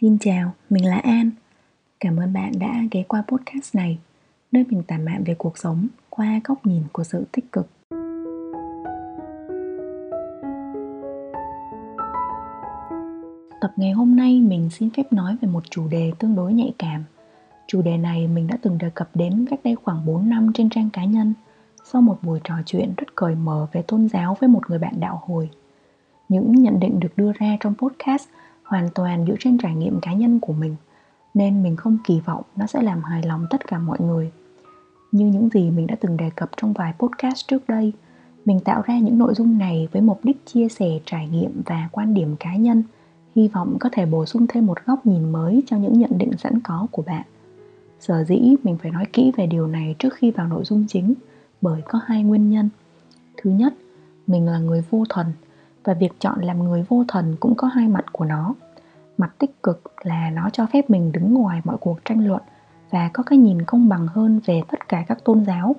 Xin chào, mình là An. Cảm ơn bạn đã ghé qua podcast này, nơi mình tản mạn về cuộc sống qua góc nhìn của sự tích cực. Tập ngày hôm nay mình xin phép nói về một chủ đề tương đối nhạy cảm. Chủ đề này mình đã từng đề cập đến cách đây khoảng 4 năm trên trang cá nhân sau một buổi trò chuyện rất cởi mở về tôn giáo với một người bạn đạo hồi. Những nhận định được đưa ra trong podcast hoàn toàn dựa trên trải nghiệm cá nhân của mình, nên mình không kỳ vọng nó sẽ làm hài lòng tất cả mọi người. Như những gì mình đã từng đề cập trong vài podcast trước đây, mình tạo ra những nội dung này với mục đích chia sẻ trải nghiệm và quan điểm cá nhân, hy vọng có thể bổ sung thêm một góc nhìn mới cho những nhận định sẵn có của bạn. Sở dĩ mình phải nói kỹ về điều này trước khi vào nội dung chính, bởi có hai nguyên nhân. Thứ nhất, mình là người vô thuần và việc chọn làm người vô thần cũng có hai mặt của nó. Mặt tích cực là nó cho phép mình đứng ngoài mọi cuộc tranh luận và có cái nhìn công bằng hơn về tất cả các tôn giáo.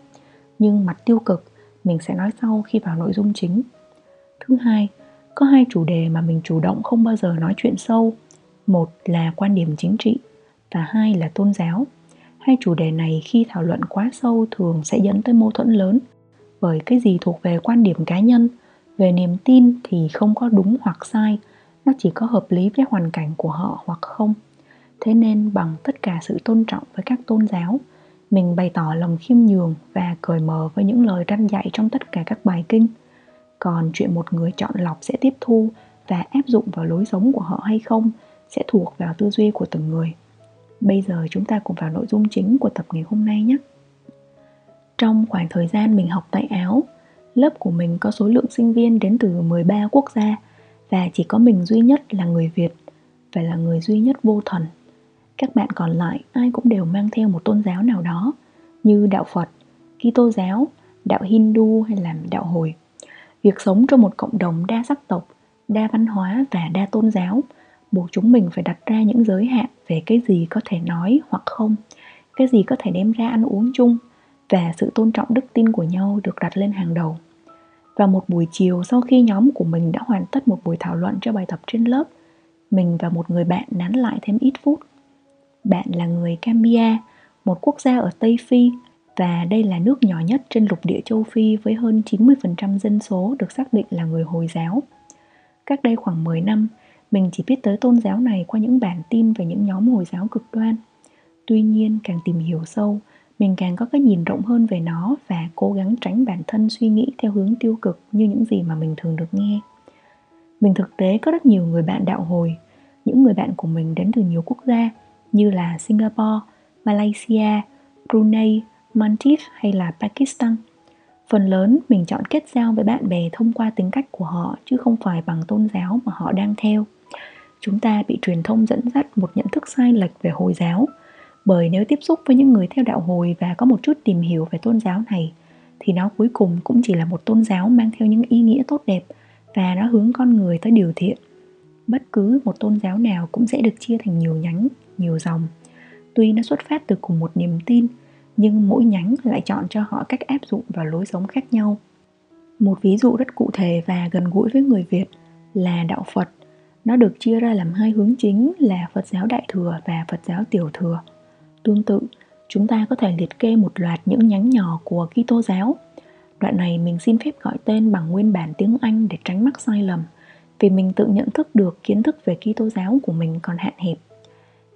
Nhưng mặt tiêu cực, mình sẽ nói sau khi vào nội dung chính. Thứ hai, có hai chủ đề mà mình chủ động không bao giờ nói chuyện sâu. Một là quan điểm chính trị và hai là tôn giáo. Hai chủ đề này khi thảo luận quá sâu thường sẽ dẫn tới mâu thuẫn lớn, bởi cái gì thuộc về quan điểm cá nhân về niềm tin thì không có đúng hoặc sai, nó chỉ có hợp lý với hoàn cảnh của họ hoặc không. Thế nên bằng tất cả sự tôn trọng với các tôn giáo, mình bày tỏ lòng khiêm nhường và cởi mở với những lời răn dạy trong tất cả các bài kinh. Còn chuyện một người chọn lọc sẽ tiếp thu và áp dụng vào lối sống của họ hay không sẽ thuộc vào tư duy của từng người. Bây giờ chúng ta cùng vào nội dung chính của tập ngày hôm nay nhé. Trong khoảng thời gian mình học tại áo Lớp của mình có số lượng sinh viên đến từ 13 quốc gia và chỉ có mình duy nhất là người Việt và là người duy nhất vô thần. Các bạn còn lại ai cũng đều mang theo một tôn giáo nào đó như đạo Phật, Kitô giáo, đạo Hindu hay là đạo Hồi. Việc sống trong một cộng đồng đa sắc tộc, đa văn hóa và đa tôn giáo buộc chúng mình phải đặt ra những giới hạn về cái gì có thể nói hoặc không, cái gì có thể đem ra ăn uống chung và sự tôn trọng đức tin của nhau được đặt lên hàng đầu. Và một buổi chiều sau khi nhóm của mình đã hoàn tất một buổi thảo luận cho bài tập trên lớp, mình và một người bạn nán lại thêm ít phút. Bạn là người cambia một quốc gia ở Tây Phi và đây là nước nhỏ nhất trên lục địa châu Phi với hơn 90% dân số được xác định là người Hồi giáo. Cách đây khoảng 10 năm, mình chỉ biết tới tôn giáo này qua những bản tin về những nhóm Hồi giáo cực đoan. Tuy nhiên, càng tìm hiểu sâu, mình càng có cái nhìn rộng hơn về nó và cố gắng tránh bản thân suy nghĩ theo hướng tiêu cực như những gì mà mình thường được nghe. Mình thực tế có rất nhiều người bạn đạo hồi, những người bạn của mình đến từ nhiều quốc gia như là singapore, malaysia, brunei, maldives hay là pakistan. Phần lớn mình chọn kết giao với bạn bè thông qua tính cách của họ chứ không phải bằng tôn giáo mà họ đang theo. Chúng ta bị truyền thông dẫn dắt một nhận thức sai lệch về hồi giáo bởi nếu tiếp xúc với những người theo đạo hồi và có một chút tìm hiểu về tôn giáo này, thì nó cuối cùng cũng chỉ là một tôn giáo mang theo những ý nghĩa tốt đẹp và nó hướng con người tới điều thiện. Bất cứ một tôn giáo nào cũng sẽ được chia thành nhiều nhánh, nhiều dòng. Tuy nó xuất phát từ cùng một niềm tin, nhưng mỗi nhánh lại chọn cho họ cách áp dụng vào lối sống khác nhau. Một ví dụ rất cụ thể và gần gũi với người việt là đạo phật. Nó được chia ra làm hai hướng chính là phật giáo đại thừa và phật giáo tiểu thừa. Tương tự, chúng ta có thể liệt kê một loạt những nhánh nhỏ của Kitô giáo. Đoạn này mình xin phép gọi tên bằng nguyên bản tiếng Anh để tránh mắc sai lầm, vì mình tự nhận thức được kiến thức về Kitô giáo của mình còn hạn hẹp.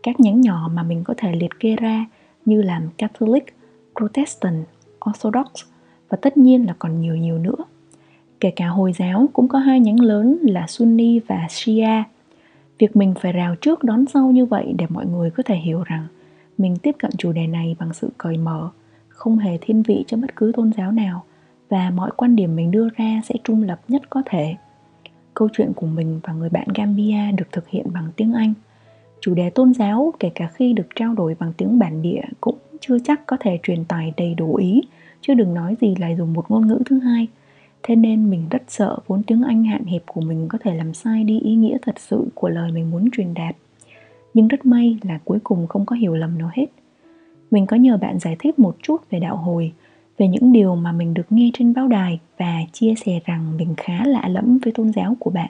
Các nhánh nhỏ mà mình có thể liệt kê ra như là Catholic, Protestant, Orthodox và tất nhiên là còn nhiều nhiều nữa. Kể cả Hồi giáo cũng có hai nhánh lớn là Sunni và Shia. Việc mình phải rào trước đón sau như vậy để mọi người có thể hiểu rằng mình tiếp cận chủ đề này bằng sự cởi mở, không hề thiên vị cho bất cứ tôn giáo nào, và mọi quan điểm mình đưa ra sẽ trung lập nhất có thể. Câu chuyện của mình và người bạn gambia được thực hiện bằng tiếng anh. Chủ đề tôn giáo, kể cả khi được trao đổi bằng tiếng bản địa, cũng chưa chắc có thể truyền tải đầy đủ ý, chứ đừng nói gì là dùng một ngôn ngữ thứ hai. Thế nên mình rất sợ vốn tiếng anh hạn hẹp của mình có thể làm sai đi ý nghĩa thật sự của lời mình muốn truyền đạt nhưng rất may là cuối cùng không có hiểu lầm nào hết mình có nhờ bạn giải thích một chút về đạo hồi về những điều mà mình được nghe trên báo đài và chia sẻ rằng mình khá lạ lẫm với tôn giáo của bạn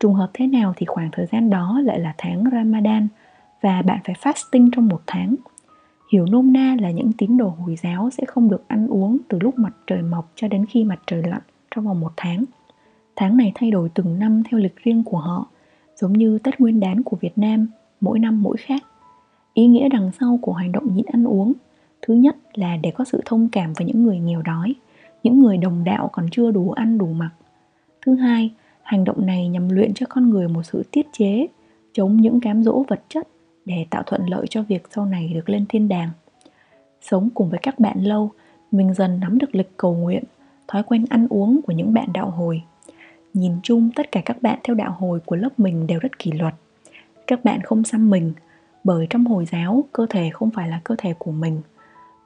Trùng hợp thế nào thì khoảng thời gian đó lại là tháng Ramadan và bạn phải fasting trong một tháng. Hiểu nôm na là những tín đồ Hồi giáo sẽ không được ăn uống từ lúc mặt trời mọc cho đến khi mặt trời lặn trong vòng một tháng. Tháng này thay đổi từng năm theo lịch riêng của họ, giống như Tết Nguyên đán của Việt Nam, mỗi năm mỗi khác. Ý nghĩa đằng sau của hành động nhịn ăn uống Thứ nhất là để có sự thông cảm với những người nghèo đói, những người đồng đạo còn chưa đủ ăn đủ mặc. Thứ hai, hành động này nhằm luyện cho con người một sự tiết chế, chống những cám dỗ vật chất để tạo thuận lợi cho việc sau này được lên thiên đàng. Sống cùng với các bạn lâu, mình dần nắm được lịch cầu nguyện, thói quen ăn uống của những bạn đạo hồi. Nhìn chung tất cả các bạn theo đạo hồi của lớp mình đều rất kỷ luật. Các bạn không xăm mình, bởi trong Hồi giáo cơ thể không phải là cơ thể của mình –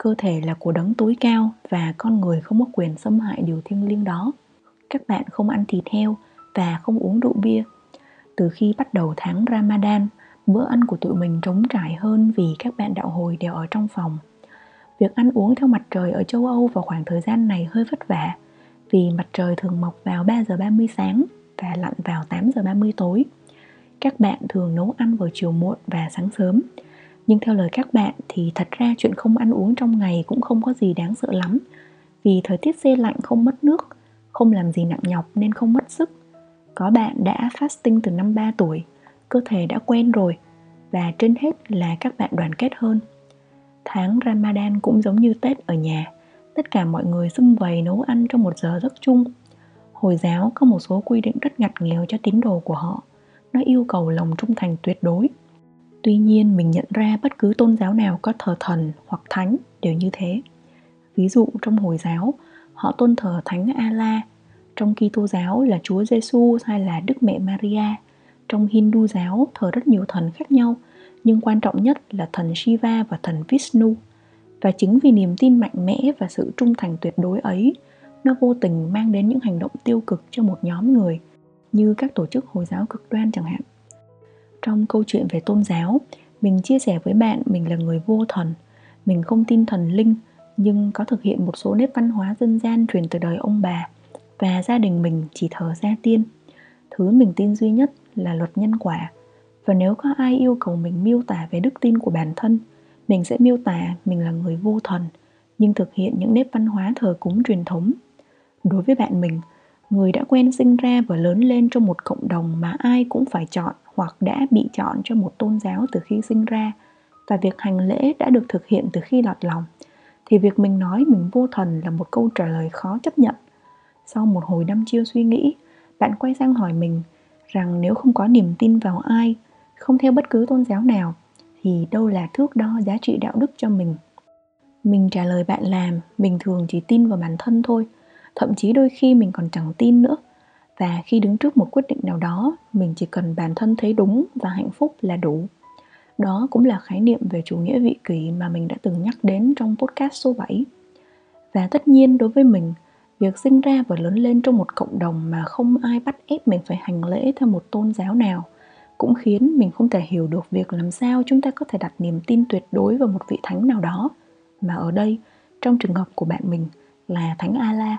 cơ thể là của đấng tối cao và con người không có quyền xâm hại điều thiêng liêng đó. Các bạn không ăn thịt heo và không uống rượu bia. Từ khi bắt đầu tháng ramadan bữa ăn của tụi mình trống trải hơn vì các bạn đạo hồi đều ở trong phòng. Việc ăn uống theo mặt trời ở châu Âu vào khoảng thời gian này hơi vất vả vì mặt trời thường mọc vào 3 giờ 30 sáng và lặn vào 8 giờ 30 tối. Các bạn thường nấu ăn vào chiều muộn và sáng sớm. Nhưng theo lời các bạn thì thật ra chuyện không ăn uống trong ngày cũng không có gì đáng sợ lắm. Vì thời tiết xe lạnh không mất nước, không làm gì nặng nhọc nên không mất sức. Có bạn đã fasting từ năm 3 tuổi, cơ thể đã quen rồi và trên hết là các bạn đoàn kết hơn. Tháng Ramadan cũng giống như Tết ở nhà, tất cả mọi người xung vầy nấu ăn trong một giờ giấc chung. Hồi giáo có một số quy định rất ngặt nghèo cho tín đồ của họ nó yêu cầu lòng trung thành tuyệt đối. Tuy nhiên, mình nhận ra bất cứ tôn giáo nào có thờ thần hoặc thánh đều như thế. Ví dụ, trong hồi giáo, họ tôn thờ thánh Allah trong Kitô giáo là Chúa Giêsu hay là Đức Mẹ Maria. Trong Hindu giáo, thờ rất nhiều thần khác nhau, nhưng quan trọng nhất là thần Shiva và thần Vishnu. Và chính vì niềm tin mạnh mẽ và sự trung thành tuyệt đối ấy, nó vô tình mang đến những hành động tiêu cực cho một nhóm người như các tổ chức hồi giáo cực đoan chẳng hạn. Trong câu chuyện về tôn giáo, mình chia sẻ với bạn mình là người vô thần, mình không tin thần linh, nhưng có thực hiện một số nếp văn hóa dân gian truyền từ đời ông bà và gia đình mình chỉ thờ gia tiên. Thứ mình tin duy nhất là luật nhân quả. Và nếu có ai yêu cầu mình miêu tả về đức tin của bản thân, mình sẽ miêu tả mình là người vô thần, nhưng thực hiện những nếp văn hóa thờ cúng truyền thống. Đối với bạn mình người đã quen sinh ra và lớn lên trong một cộng đồng mà ai cũng phải chọn hoặc đã bị chọn cho một tôn giáo từ khi sinh ra. Và việc hành lễ đã được thực hiện từ khi lọt lòng. Thì việc mình nói mình vô thần là một câu trả lời khó chấp nhận. Sau một hồi năm chiêu suy nghĩ, bạn quay sang hỏi mình rằng nếu không có niềm tin vào ai, không theo bất cứ tôn giáo nào, thì đâu là thước đo giá trị đạo đức cho mình? Mình trả lời bạn làm mình thường chỉ tin vào bản thân thôi thậm chí đôi khi mình còn chẳng tin nữa. Và khi đứng trước một quyết định nào đó, mình chỉ cần bản thân thấy đúng và hạnh phúc là đủ. Đó cũng là khái niệm về chủ nghĩa vị kỷ mà mình đã từng nhắc đến trong podcast số 7 và tất nhiên, đối với mình, việc sinh ra và lớn lên trong một cộng đồng mà không ai bắt ép mình phải hành lễ theo một tôn giáo nào cũng khiến mình không thể hiểu được việc làm sao chúng ta có thể đặt niềm tin tuyệt đối vào một vị thánh nào đó. Mà ở đây, trong trường hợp của bạn mình là thánh Allah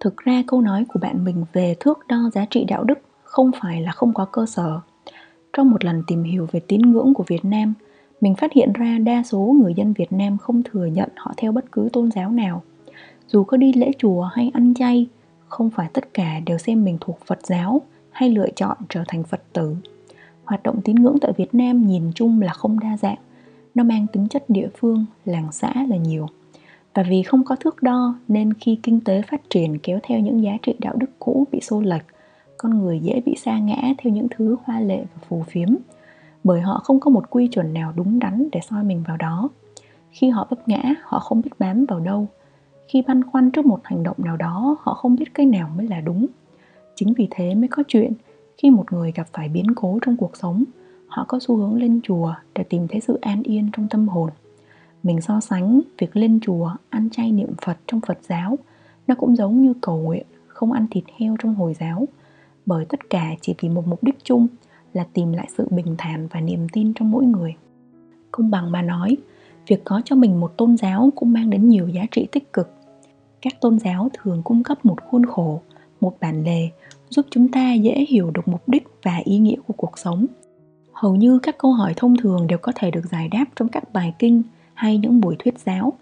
thực ra câu nói của bạn mình về thước đo giá trị đạo đức không phải là không có cơ sở. Trong một lần tìm hiểu về tín ngưỡng của việt nam, mình phát hiện ra đa số người dân việt nam không thừa nhận họ theo bất cứ tôn giáo nào. Dù có đi lễ chùa hay ăn chay, không phải tất cả đều xem mình thuộc phật giáo hay lựa chọn trở thành phật tử. Hoạt động tín ngưỡng tại việt nam nhìn chung là không đa dạng, nó mang tính chất địa phương, làng xã là nhiều và vì không có thước đo nên khi kinh tế phát triển kéo theo những giá trị đạo đức cũ bị xô lệch, con người dễ bị sa ngã theo những thứ hoa lệ và phù phiếm, bởi họ không có một quy chuẩn nào đúng đắn để soi mình vào đó. Khi họ vấp ngã, họ không biết bám vào đâu. Khi băn khoăn trước một hành động nào đó, họ không biết cái nào mới là đúng. Chính vì thế mới có chuyện, khi một người gặp phải biến cố trong cuộc sống, họ có xu hướng lên chùa để tìm thấy sự an yên trong tâm hồn mình so sánh việc lên chùa ăn chay niệm phật trong phật giáo, nó cũng giống như cầu nguyện không ăn thịt heo trong hồi giáo. Bởi tất cả chỉ vì một mục đích chung là tìm lại sự bình thản và niềm tin trong mỗi người. Công bằng mà nói, việc có cho mình một tôn giáo cũng mang đến nhiều giá trị tích cực. Các tôn giáo thường cung cấp một khuôn khổ, một bản lề, giúp chúng ta dễ hiểu được mục đích và ý nghĩa của cuộc sống. Hầu như các câu hỏi thông thường đều có thể được giải đáp trong các bài kinh hay những buổi thuyết giáo,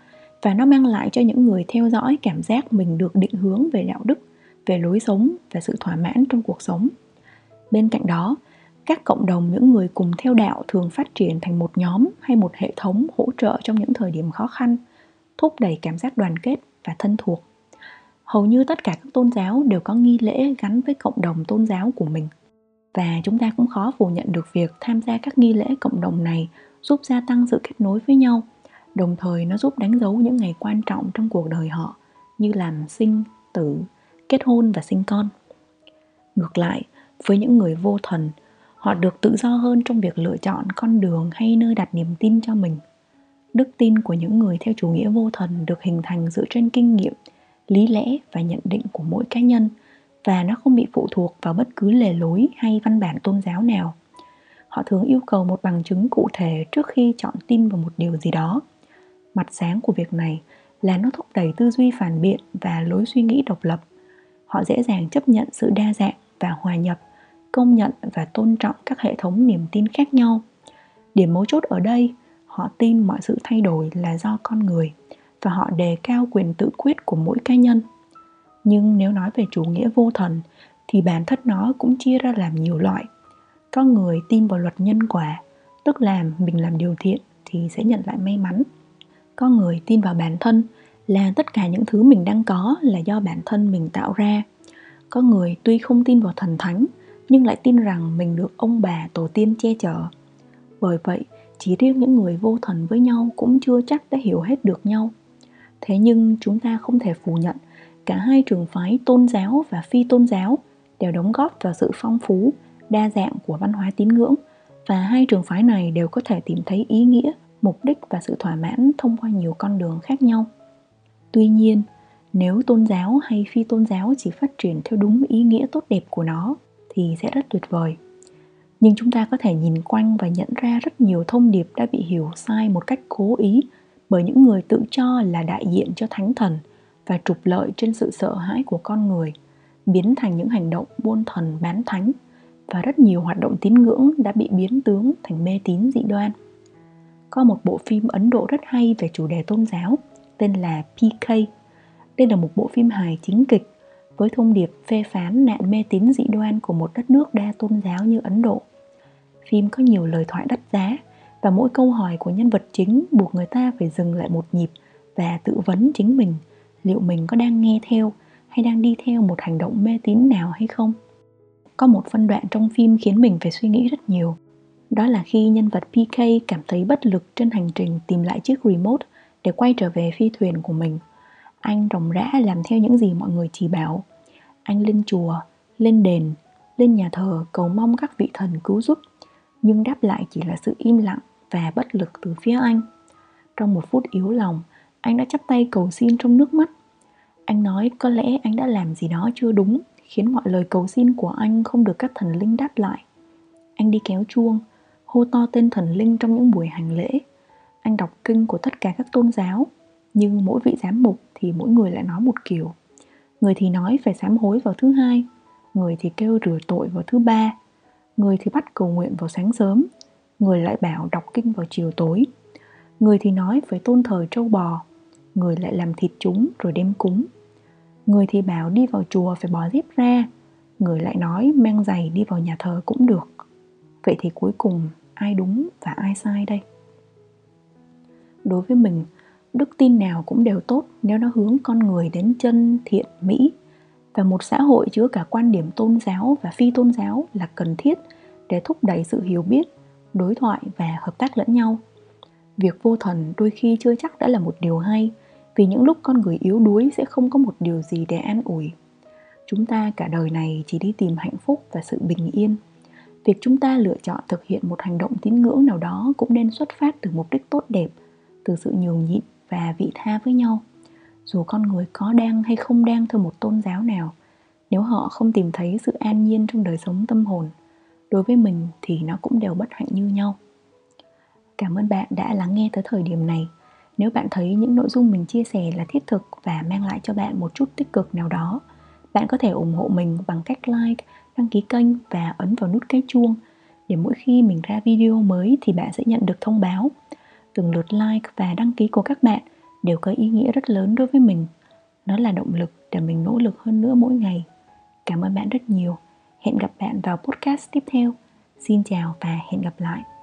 và nó mang lại cho những người theo dõi cảm giác mình được định hướng về đạo đức, về lối sống và sự thỏa mãn trong cuộc sống. Bên cạnh đó, các cộng đồng những người cùng theo đạo thường phát triển thành một nhóm hay một hệ thống hỗ trợ trong những thời điểm khó khăn, thúc đẩy cảm giác đoàn kết và thân thuộc. Hầu như tất cả các tôn giáo đều có nghi lễ gắn với cộng đồng tôn giáo của mình, và chúng ta cũng khó phủ nhận được việc tham gia các nghi lễ cộng đồng này giúp gia tăng sự kết nối với nhau đồng thời nó giúp đánh dấu những ngày quan trọng trong cuộc đời họ, như làm sinh, tử, kết hôn và sinh con. Ngược lại, với những người vô thần, họ được tự do hơn trong việc lựa chọn con đường hay nơi đặt niềm tin cho mình. Đức tin của những người theo chủ nghĩa vô thần được hình thành dựa trên kinh nghiệm, lý lẽ và nhận định của mỗi cá nhân, và nó không bị phụ thuộc vào bất cứ lề lối hay văn bản tôn giáo nào. Họ thường yêu cầu một bằng chứng cụ thể trước khi chọn tin vào một điều gì đó mặt sáng của việc này là nó thúc đẩy tư duy phản biện và lối suy nghĩ độc lập. Họ dễ dàng chấp nhận sự đa dạng và hòa nhập, công nhận và tôn trọng các hệ thống niềm tin khác nhau. Điểm mấu chốt ở đây, họ tin mọi sự thay đổi là do con người và họ đề cao quyền tự quyết của mỗi cá nhân. Nhưng nếu nói về chủ nghĩa vô thần, thì bản thân nó cũng chia ra làm nhiều loại. Có người tin vào luật nhân quả, tức là mình làm điều thiện thì sẽ nhận lại may mắn có người tin vào bản thân là tất cả những thứ mình đang có là do bản thân mình tạo ra. Có người tuy không tin vào thần thánh, nhưng lại tin rằng mình được ông bà tổ tiên che chở. Bởi vậy, chỉ riêng những người vô thần với nhau cũng chưa chắc đã hiểu hết được nhau. Thế nhưng chúng ta không thể phủ nhận cả hai trường phái tôn giáo và phi tôn giáo đều đóng góp vào sự phong phú, đa dạng của văn hóa tín ngưỡng, và hai trường phái này đều có thể tìm thấy ý nghĩa mục đích và sự thỏa mãn thông qua nhiều con đường khác nhau. Tuy nhiên, nếu tôn giáo hay phi tôn giáo chỉ phát triển theo đúng ý nghĩa tốt đẹp của nó, thì sẽ rất tuyệt vời. Nhưng chúng ta có thể nhìn quanh và nhận ra rất nhiều thông điệp đã bị hiểu sai một cách cố ý bởi những người tự cho là đại diện cho thánh thần và trục lợi trên sự sợ hãi của con người, biến thành những hành động buôn thần bán thánh và rất nhiều hoạt động tín ngưỡng đã bị biến tướng thành mê tín dị đoan có một bộ phim ấn độ rất hay về chủ đề tôn giáo, tên là pk đây là một bộ phim hài chính kịch với thông điệp phê phán nạn mê tín dị đoan của một đất nước đa tôn giáo như Ấn Độ. Phim có nhiều lời thoại đắt giá và mỗi câu hỏi của nhân vật chính buộc người ta phải dừng lại một nhịp và tự vấn chính mình liệu mình có đang nghe theo hay đang đi theo một hành động mê tín nào hay không. Có một phân đoạn trong phim khiến mình phải suy nghĩ rất nhiều. Đó là khi nhân vật PK cảm thấy bất lực trên hành trình tìm lại chiếc remote để quay trở về phi thuyền của mình. Anh ròng rã làm theo những gì mọi người chỉ bảo. Anh lên chùa, lên đền, lên nhà thờ cầu mong các vị thần cứu giúp. Nhưng đáp lại chỉ là sự im lặng và bất lực từ phía anh. Trong một phút yếu lòng, anh đã chắp tay cầu xin trong nước mắt. Anh nói có lẽ anh đã làm gì đó chưa đúng, khiến mọi lời cầu xin của anh không được các thần linh đáp lại. Anh đi kéo chuông hô to tên thần linh trong những buổi hành lễ. Anh đọc kinh của tất cả các tôn giáo, nhưng mỗi vị giám mục thì mỗi người lại nói một kiểu. Người thì nói phải sám hối vào thứ hai, người thì kêu rửa tội vào thứ ba, người thì bắt cầu nguyện vào sáng sớm, người lại bảo đọc kinh vào chiều tối. Người thì nói phải tôn thờ trâu bò, người lại làm thịt chúng rồi đem cúng. Người thì bảo đi vào chùa phải bỏ dép ra, người lại nói mang giày đi vào nhà thờ cũng được vậy thì cuối cùng, ai đúng và ai sai đây? Đối với mình, đức tin nào cũng đều tốt nếu nó hướng con người đến chân thiện, mỹ. Và một xã hội chứa cả quan điểm tôn giáo và phi tôn giáo là cần thiết để thúc đẩy sự hiểu biết, đối thoại và hợp tác lẫn nhau. Việc vô thần đôi khi chưa chắc đã là một điều hay, vì những lúc con người yếu đuối sẽ không có một điều gì để an ủi. Chúng ta cả đời này chỉ đi tìm hạnh phúc và sự bình yên việc chúng ta lựa chọn thực hiện một hành động tín ngưỡng nào đó cũng nên xuất phát từ mục đích tốt đẹp từ sự nhường nhịn và vị tha với nhau. Dù con người có đang hay không đang theo một tôn giáo nào nếu họ không tìm thấy sự an nhiên trong đời sống tâm hồn đối với mình thì nó cũng đều bất hạnh như nhau. Cảm ơn bạn đã lắng nghe tới thời điểm này. Nếu bạn thấy những nội dung mình chia sẻ là thiết thực và mang lại cho bạn một chút tích cực nào đó Bạn có thể ủng hộ mình bằng cách like, đăng ký kênh và ấn vào nút cái chuông để mỗi khi mình ra video mới thì bạn sẽ nhận được thông báo. Từng lượt like và đăng ký của các bạn đều có ý nghĩa rất lớn đối với mình. Nó là động lực để mình nỗ lực hơn nữa mỗi ngày. Cảm ơn bạn rất nhiều. Hẹn gặp bạn vào podcast tiếp theo. Xin chào và hẹn gặp lại.